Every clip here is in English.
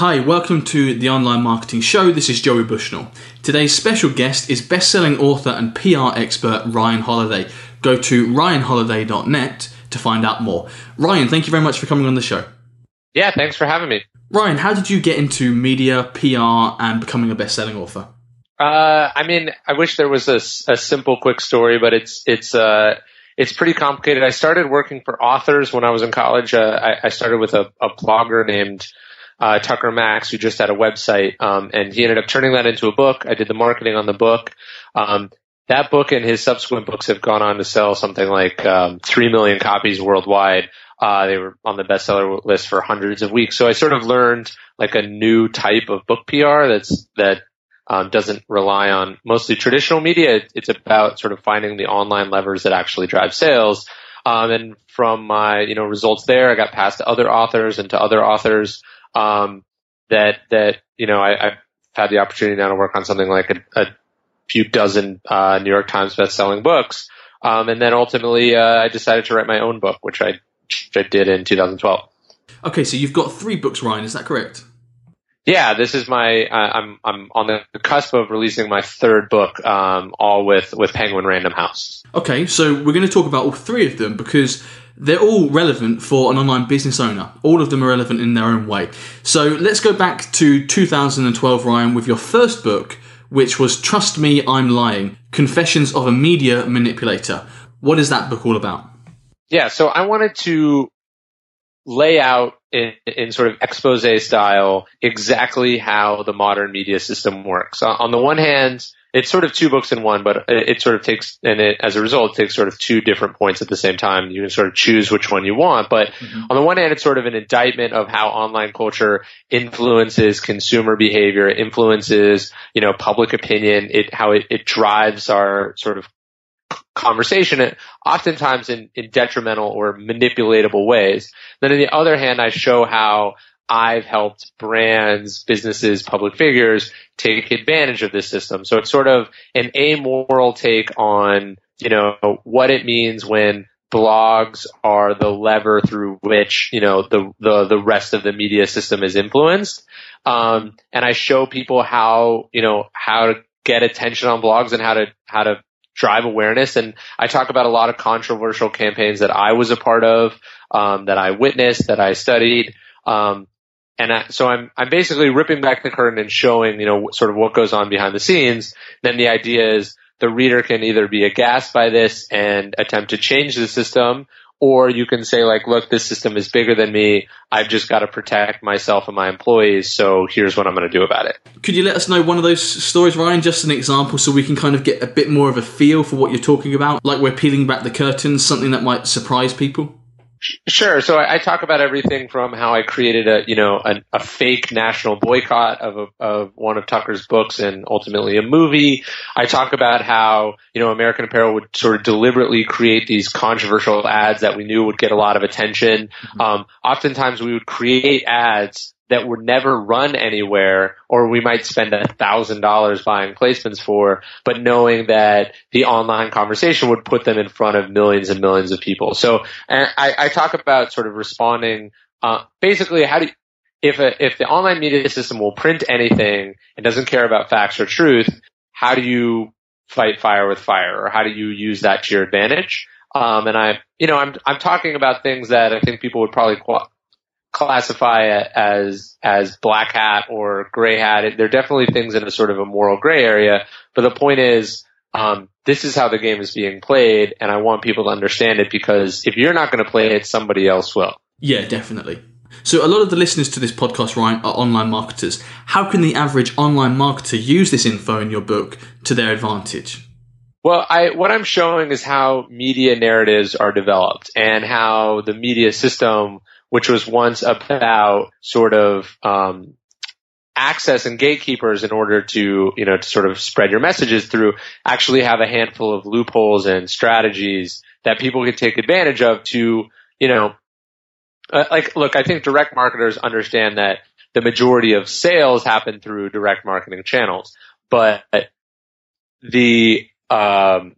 Hi, welcome to the Online Marketing Show. This is Joey Bushnell. Today's special guest is best-selling author and PR expert Ryan Holiday. Go to ryanholiday.net to find out more. Ryan, thank you very much for coming on the show. Yeah, thanks for having me. Ryan, how did you get into media, PR, and becoming a best-selling author? Uh, I mean, I wish there was a, a simple, quick story, but it's it's uh, it's pretty complicated. I started working for authors when I was in college. Uh, I, I, started with a, a blogger named uh, Tucker Max, who just had a website, um, and he ended up turning that into a book. I did the marketing on the book. Um, that book and his subsequent books have gone on to sell something like um, three million copies worldwide. Uh, they were on the bestseller list for hundreds of weeks. So I sort of learned like a new type of book PR that's that um, doesn't rely on mostly traditional media. It's about sort of finding the online levers that actually drive sales. Um, and from my you know results there, I got passed to other authors and to other authors um, that that you know I, have had the opportunity now to work on something like a, a few dozen uh, New York Times best-selling books, um, and then ultimately uh, I decided to write my own book, which I, which I did in 2012. Okay, so you've got three books, Ryan. Is that correct? Yeah, this is my. Uh, I'm I'm on the cusp of releasing my third book, um, all with with Penguin Random House. Okay, so we're going to talk about all three of them because they're all relevant for an online business owner. All of them are relevant in their own way. So let's go back to 2012, Ryan, with your first book, which was Trust Me, I'm Lying Confessions of a Media Manipulator. What is that book all about? Yeah, so I wanted to lay out in, in sort of expose style exactly how the modern media system works. On the one hand, it's sort of two books in one, but it, sort of takes, and it, as a result, takes sort of two different points at the same time. You can sort of choose which one you want, but mm-hmm. on the one hand, it's sort of an indictment of how online culture influences consumer behavior, influences, you know, public opinion, it, how it, it drives our sort of conversation, oftentimes in, in detrimental or manipulatable ways. Then on the other hand, I show how I've helped brands, businesses, public figures take advantage of this system. So it's sort of an amoral take on, you know, what it means when blogs are the lever through which, you know, the, the, the rest of the media system is influenced. Um, and I show people how, you know, how to get attention on blogs and how to, how to drive awareness. And I talk about a lot of controversial campaigns that I was a part of, um, that I witnessed, that I studied. Um, and I, so I'm, I'm basically ripping back the curtain and showing, you know, sort of what goes on behind the scenes. Then the idea is the reader can either be aghast by this and attempt to change the system, or you can say like, look, this system is bigger than me. I've just got to protect myself and my employees. So here's what I'm going to do about it. Could you let us know one of those stories, Ryan? Just an example so we can kind of get a bit more of a feel for what you're talking about. Like we're peeling back the curtains, something that might surprise people. Sure. So I, I, talk about everything from how I created a, you know, a, a fake national boycott of a, of one of Tucker's books and ultimately a movie. I talk about how, you know, American Apparel would sort of deliberately create these controversial ads that we knew would get a lot of attention. Mm-hmm. Um, oftentimes we would create ads that would never run anywhere or we might spend a thousand dollars buying placements for, but knowing that the online conversation would put them in front of millions and millions of people. So I, I talk about sort of responding, uh, basically how do you, if a, if the online media system will print anything and doesn't care about facts or truth, how do you fight fire with fire or how do you use that to your advantage? Um, and I, you know, I'm, I'm talking about things that I think people would probably classify it as as black hat or gray hat. They're definitely things in a sort of a moral gray area. But the point is, um, this is how the game is being played, and I want people to understand it because if you're not going to play it, somebody else will. Yeah, definitely. So a lot of the listeners to this podcast, Ryan, are online marketers. How can the average online marketer use this info in your book to their advantage? Well, I, what I'm showing is how media narratives are developed and how the media system which was once about sort of um, access and gatekeepers in order to, you know, to sort of spread your messages through actually have a handful of loopholes and strategies that people can take advantage of to, you know, uh, like, look, I think direct marketers understand that the majority of sales happen through direct marketing channels, but the, um,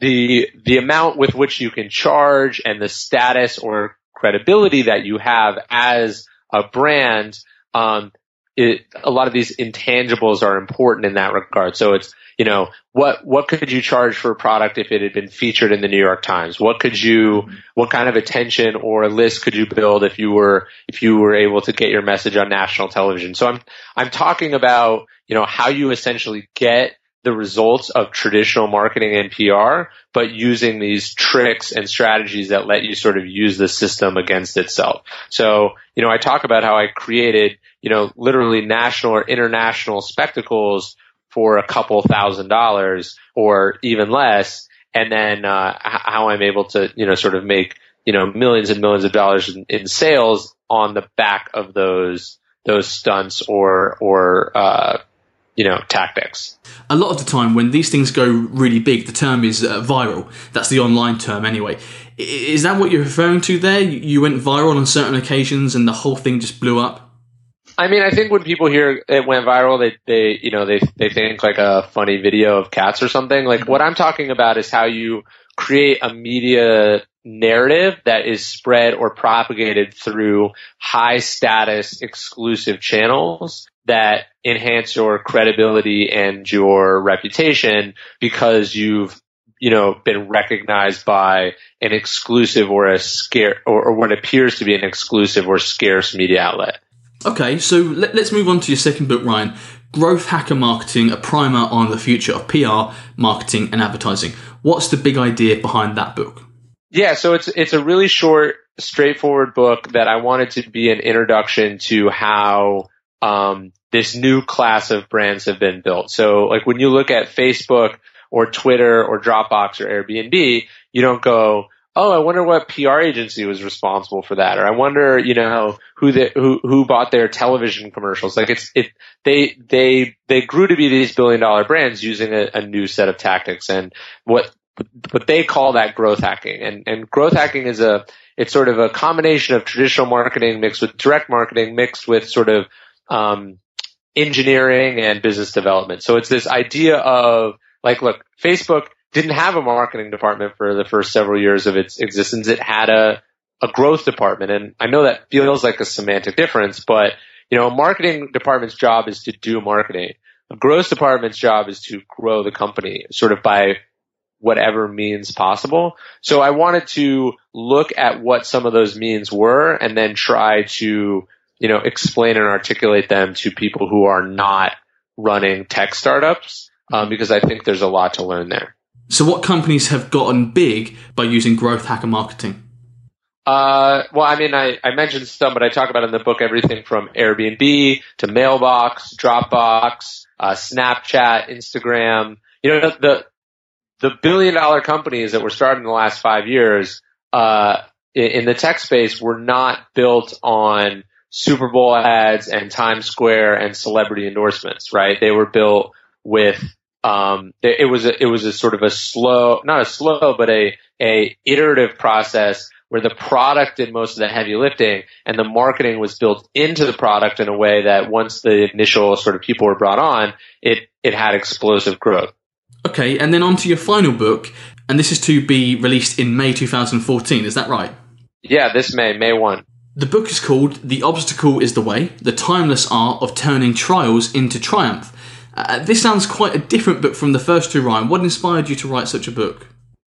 the, the amount with which you can charge and the status or credibility that you have as a brand, um, it, a lot of these intangibles are important in that regard. So it's, you know, what, what could you charge for a product if it had been featured in the New York Times? What could you, what kind of attention or list could you build if you were, if you were able to get your message on national television? So I'm, I'm talking about, you know, how you essentially get the results of traditional marketing and PR, but using these tricks and strategies that let you sort of use the system against itself. So, you know, I talk about how I created, you know, literally national or international spectacles for a couple thousand dollars or even less. And then, uh, how I'm able to, you know, sort of make, you know, millions and millions of dollars in, in sales on the back of those, those stunts or, or, uh, you know, tactics. A lot of the time when these things go really big, the term is uh, viral. That's the online term anyway. Is that what you're referring to there? You went viral on certain occasions and the whole thing just blew up? I mean, I think when people hear it went viral, they, they, you know, they, they think like a funny video of cats or something. Like what I'm talking about is how you create a media narrative that is spread or propagated through high status exclusive channels that enhance your credibility and your reputation because you've you know been recognized by an exclusive or a scare or, or what appears to be an exclusive or scarce media outlet. Okay, so let, us move on to your second book, Ryan. Growth Hacker Marketing, a primer on the future of PR, marketing, and advertising. What's the big idea behind that book? Yeah, so it's it's a really short, straightforward book that I wanted to be an introduction to how um, this new class of brands have been built. So like when you look at Facebook or Twitter or Dropbox or Airbnb, you don't go, oh, I wonder what PR agency was responsible for that, or I wonder, you know, who the, who who bought their television commercials. Like it's it they they they grew to be these billion dollar brands using a, a new set of tactics, and what what they call that growth hacking, and and growth hacking is a it's sort of a combination of traditional marketing mixed with direct marketing mixed with sort of um, engineering and business development. So it's this idea of like, look, Facebook didn't have a marketing department for the first several years of its existence. It had a, a growth department. And I know that feels like a semantic difference, but you know, a marketing department's job is to do marketing. A growth department's job is to grow the company sort of by whatever means possible. So I wanted to look at what some of those means were and then try to you know, explain and articulate them to people who are not running tech startups, um, because I think there's a lot to learn there. So, what companies have gotten big by using growth hacker marketing? Uh, well, I mean, I, I mentioned some, but I talk about in the book everything from Airbnb to Mailbox, Dropbox, uh, Snapchat, Instagram. You know, the the billion dollar companies that were started in the last five years uh, in, in the tech space were not built on Super Bowl ads and Times Square and celebrity endorsements, right? They were built with um, it was a, it was a sort of a slow, not a slow, but a a iterative process where the product did most of the heavy lifting and the marketing was built into the product in a way that once the initial sort of people were brought on, it it had explosive growth. Okay, and then on to your final book, and this is to be released in May 2014. Is that right? Yeah, this May, May one. The book is called The Obstacle is the Way The Timeless Art of Turning Trials into Triumph. Uh, this sounds quite a different book from the first two, Ryan. What inspired you to write such a book?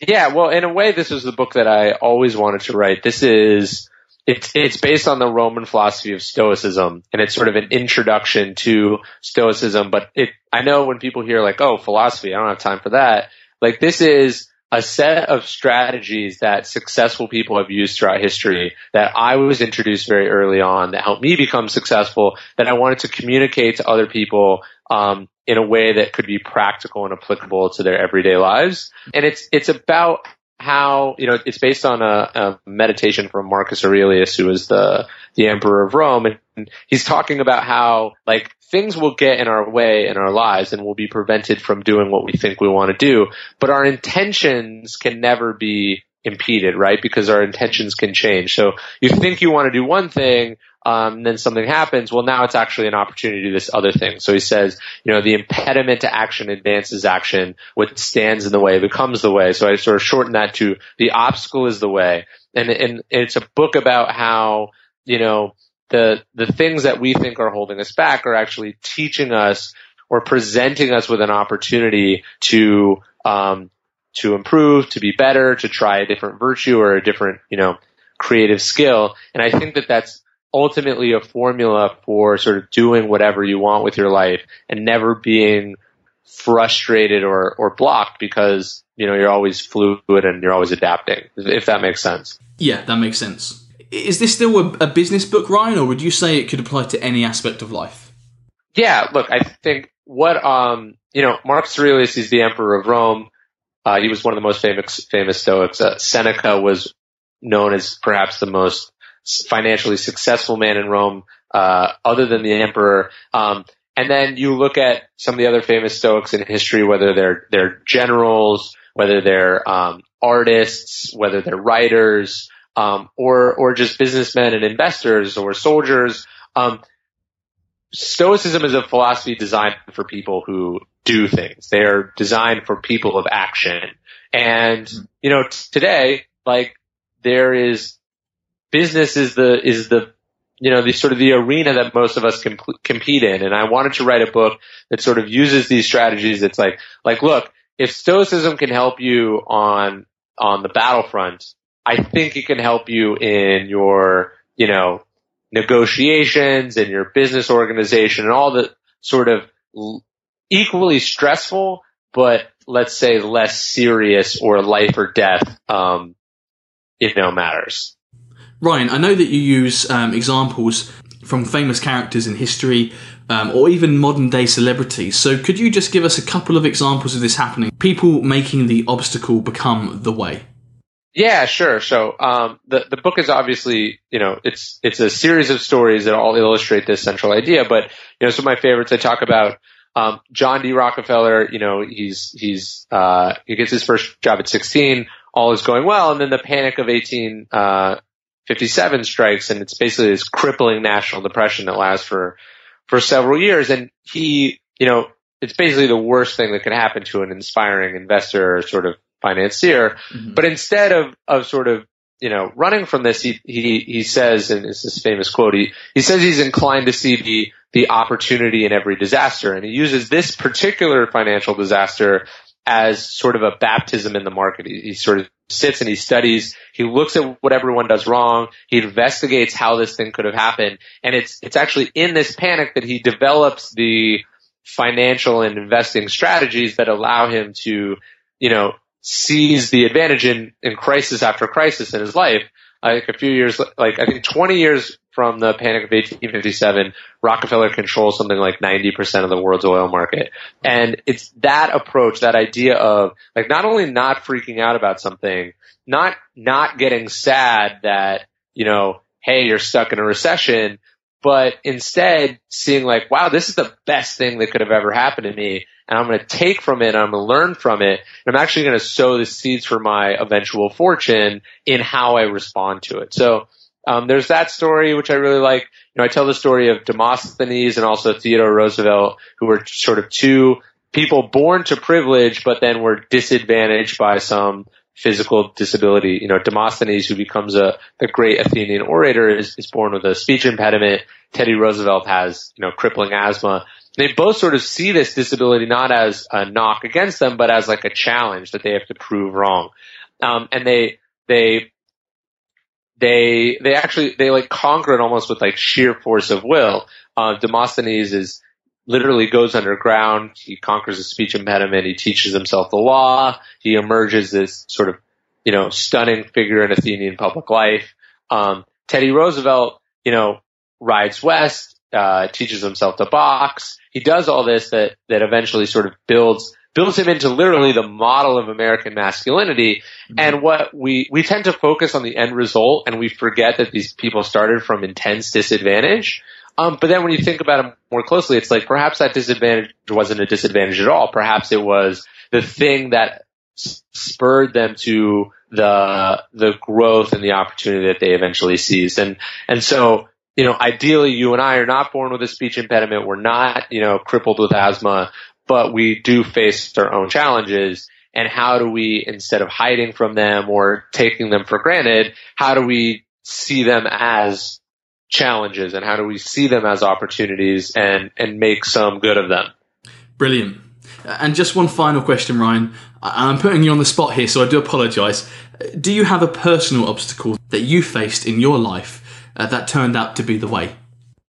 Yeah, well, in a way, this is the book that I always wanted to write. This is it's it's based on the Roman philosophy of Stoicism, and it's sort of an introduction to Stoicism. But it, I know when people hear like, "Oh, philosophy," I don't have time for that. Like this is a set of strategies that successful people have used throughout history that I was introduced very early on that helped me become successful that I wanted to communicate to other people um, in a way that could be practical and applicable to their everyday lives. And it's it's about how you know it's based on a, a, meditation from Marcus Aurelius, who was the the emperor of Rome, and he's talking about how like things will get in our way in our lives and will be prevented from doing what we think we want to do, but our intentions can never be impeded, right? Because our intentions can change. So you think you want to do one thing, um, then something happens. Well, now it's actually an opportunity to do this other thing. So he says, you know, the impediment to action advances action. What stands in the way becomes the way. So I sort of shorten that to the obstacle is the way. And, and it's a book about how, you know, the, the things that we think are holding us back are actually teaching us or presenting us with an opportunity to, um, to improve, to be better, to try a different virtue or a different, you know, creative skill. And I think that that's ultimately a formula for sort of doing whatever you want with your life and never being frustrated or, or blocked because, you know, you're always fluid and you're always adapting, if that makes sense. Yeah, that makes sense. Is this still a, a business book, Ryan, or would you say it could apply to any aspect of life? Yeah, look, I think what, um, you know, Marcus Aurelius is the emperor of Rome. Uh, he was one of the most famous, famous Stoics. Uh, Seneca was known as perhaps the most financially successful man in Rome, uh, other than the emperor. Um, and then you look at some of the other famous Stoics in history, whether they're they're generals, whether they're um, artists, whether they're writers, um, or or just businessmen and investors or soldiers. Um, Stoicism is a philosophy designed for people who do things. They are designed for people of action. And you know, t- today, like there is business is the is the you know the sort of the arena that most of us comp- compete in and i wanted to write a book that sort of uses these strategies it's like like look if stoicism can help you on on the battlefront i think it can help you in your you know negotiations and your business organization and all the sort of equally stressful but let's say less serious or life or death um you know matters Ryan, I know that you use um, examples from famous characters in history um, or even modern day celebrities. So, could you just give us a couple of examples of this happening? People making the obstacle become the way. Yeah, sure. So um, the the book is obviously you know it's it's a series of stories that all illustrate this central idea. But you know some of my favorites I talk about um, John D. Rockefeller. You know he's he's uh, he gets his first job at 16. All is going well, and then the panic of 18 uh, 57 strikes and it's basically this crippling national depression that lasts for, for several years. And he, you know, it's basically the worst thing that could happen to an inspiring investor or sort of financier. Mm-hmm. But instead of, of sort of, you know, running from this, he, he, he says, and it's this famous quote, he, he says he's inclined to see the, the opportunity in every disaster. And he uses this particular financial disaster as sort of a baptism in the market. He, he, sort of sits and he studies. He looks at what everyone does wrong. He investigates how this thing could have happened. And it's, it's actually in this panic that he develops the financial and investing strategies that allow him to, you know, seize the advantage in, in crisis after crisis in his life. Like a few years, like I think 20 years from the panic of 1857, Rockefeller controls something like 90% of the world's oil market. And it's that approach, that idea of like not only not freaking out about something, not, not getting sad that, you know, hey, you're stuck in a recession, but instead seeing like, wow, this is the best thing that could have ever happened to me. And I'm going to take from it. and I'm going to learn from it. And I'm actually going to sow the seeds for my eventual fortune in how I respond to it. So um, there's that story which I really like. You know, I tell the story of Demosthenes and also Theodore Roosevelt, who were sort of two people born to privilege, but then were disadvantaged by some physical disability. You know, Demosthenes, who becomes a, a great Athenian orator, is, is born with a speech impediment. Teddy Roosevelt has, you know, crippling asthma. They both sort of see this disability not as a knock against them, but as like a challenge that they have to prove wrong. Um, and they, they they they actually they like conquer it almost with like sheer force of will. Uh, Demosthenes is literally goes underground. He conquers a speech impediment. He teaches himself the law. He emerges as sort of you know stunning figure in Athenian public life. Um, Teddy Roosevelt, you know, rides west, uh, teaches himself to box. He does all this that that eventually sort of builds built him into literally the model of American masculinity. Mm-hmm. And what we, we tend to focus on the end result and we forget that these people started from intense disadvantage. Um, but then when you think about it more closely, it's like perhaps that disadvantage wasn't a disadvantage at all. Perhaps it was the thing that spurred them to the the growth and the opportunity that they eventually seized. And and so you know, ideally, you and I are not born with a speech impediment. We're not you know crippled with asthma, but we do face our own challenges. And how do we, instead of hiding from them or taking them for granted, how do we see them as challenges and how do we see them as opportunities and, and make some good of them? Brilliant. And just one final question, Ryan. I'm putting you on the spot here, so I do apologise. Do you have a personal obstacle that you faced in your life uh, that turned out to be the way?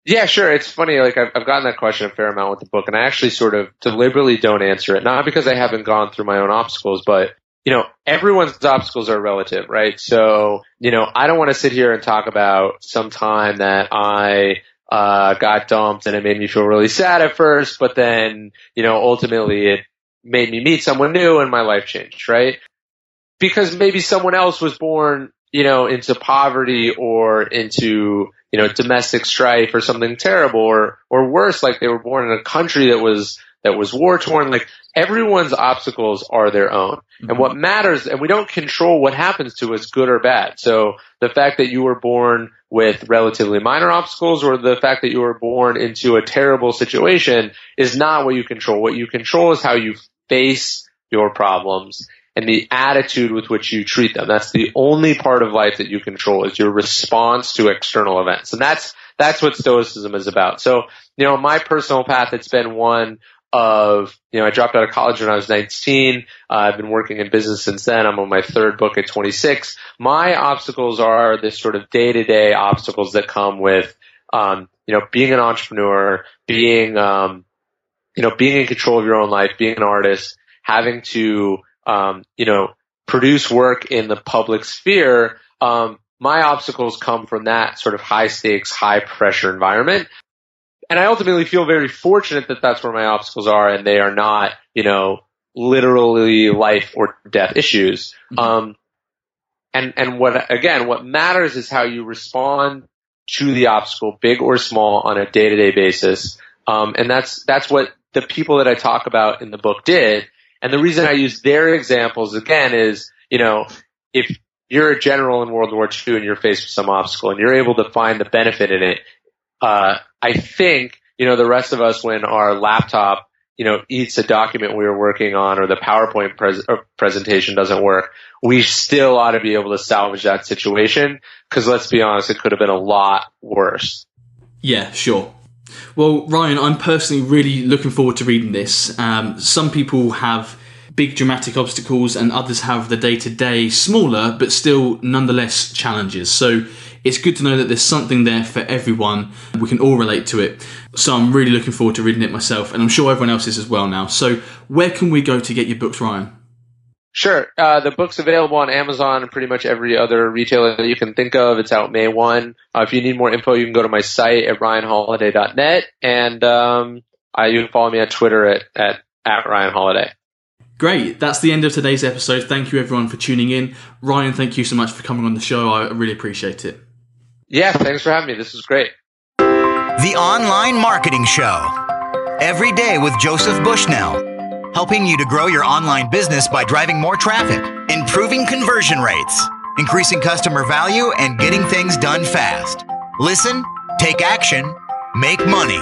Yeah, sure. It's funny. Like I've, I've gotten that question a fair amount with the book, and I actually sort of deliberately don't answer it. Not because I haven't gone through my own obstacles, but you know, everyone's obstacles are relative, right? So, you know, I don't want to sit here and talk about some time that I uh, got dumped and it made me feel really sad at first, but then, you know, ultimately it made me meet someone new and my life changed, right? Because maybe someone else was born, you know, into poverty or into, you know, domestic strife or something terrible or, or worse, like they were born in a country that was, that was war torn. Like everyone's obstacles are their own. Mm-hmm. And what matters, and we don't control what happens to us, good or bad. So the fact that you were born with relatively minor obstacles or the fact that you were born into a terrible situation is not what you control. What you control is how you face your problems and the attitude with which you treat them. That's the only part of life that you control is your response to external events. And that's, that's what stoicism is about. So, you know, my personal path, it's been one of, you know, I dropped out of college when I was 19. Uh, I've been working in business since then. I'm on my third book at 26. My obstacles are this sort of day to day obstacles that come with, um, you know, being an entrepreneur, being, um, you know, being in control of your own life, being an artist, having to, um, you know, produce work in the public sphere. Um, my obstacles come from that sort of high stakes, high pressure environment and I ultimately feel very fortunate that that's where my obstacles are, and they are not, you know, literally life or death issues. Mm-hmm. Um, and and what again, what matters is how you respond to the obstacle, big or small, on a day to day basis. Um, and that's that's what the people that I talk about in the book did. And the reason I use their examples again is, you know, if you're a general in World War II and you're faced with some obstacle and you're able to find the benefit in it, uh, I think, you know, the rest of us, when our laptop, you know, eats a document we were working on or the PowerPoint pres- presentation doesn't work, we still ought to be able to salvage that situation. Cause let's be honest, it could have been a lot worse. Yeah, sure. Well, Ryan, I'm personally really looking forward to reading this. Um, some people have big dramatic obstacles and others have the day to day smaller but still nonetheless challenges. So it's good to know that there's something there for everyone. We can all relate to it. So I'm really looking forward to reading it myself, and I'm sure everyone else is as well now. So where can we go to get your books, Ryan? Sure. Uh, the book's available on Amazon and pretty much every other retailer that you can think of. It's out May 1. Uh, if you need more info, you can go to my site at ryanholiday.net and um, uh, you can follow me on Twitter at, at, at Ryan Holiday. Great. That's the end of today's episode. Thank you everyone for tuning in. Ryan, thank you so much for coming on the show. I really appreciate it. Yeah, thanks for having me. This is great. The Online Marketing Show. Every day with Joseph Bushnell, helping you to grow your online business by driving more traffic, improving conversion rates, increasing customer value, and getting things done fast. Listen, take action, make money.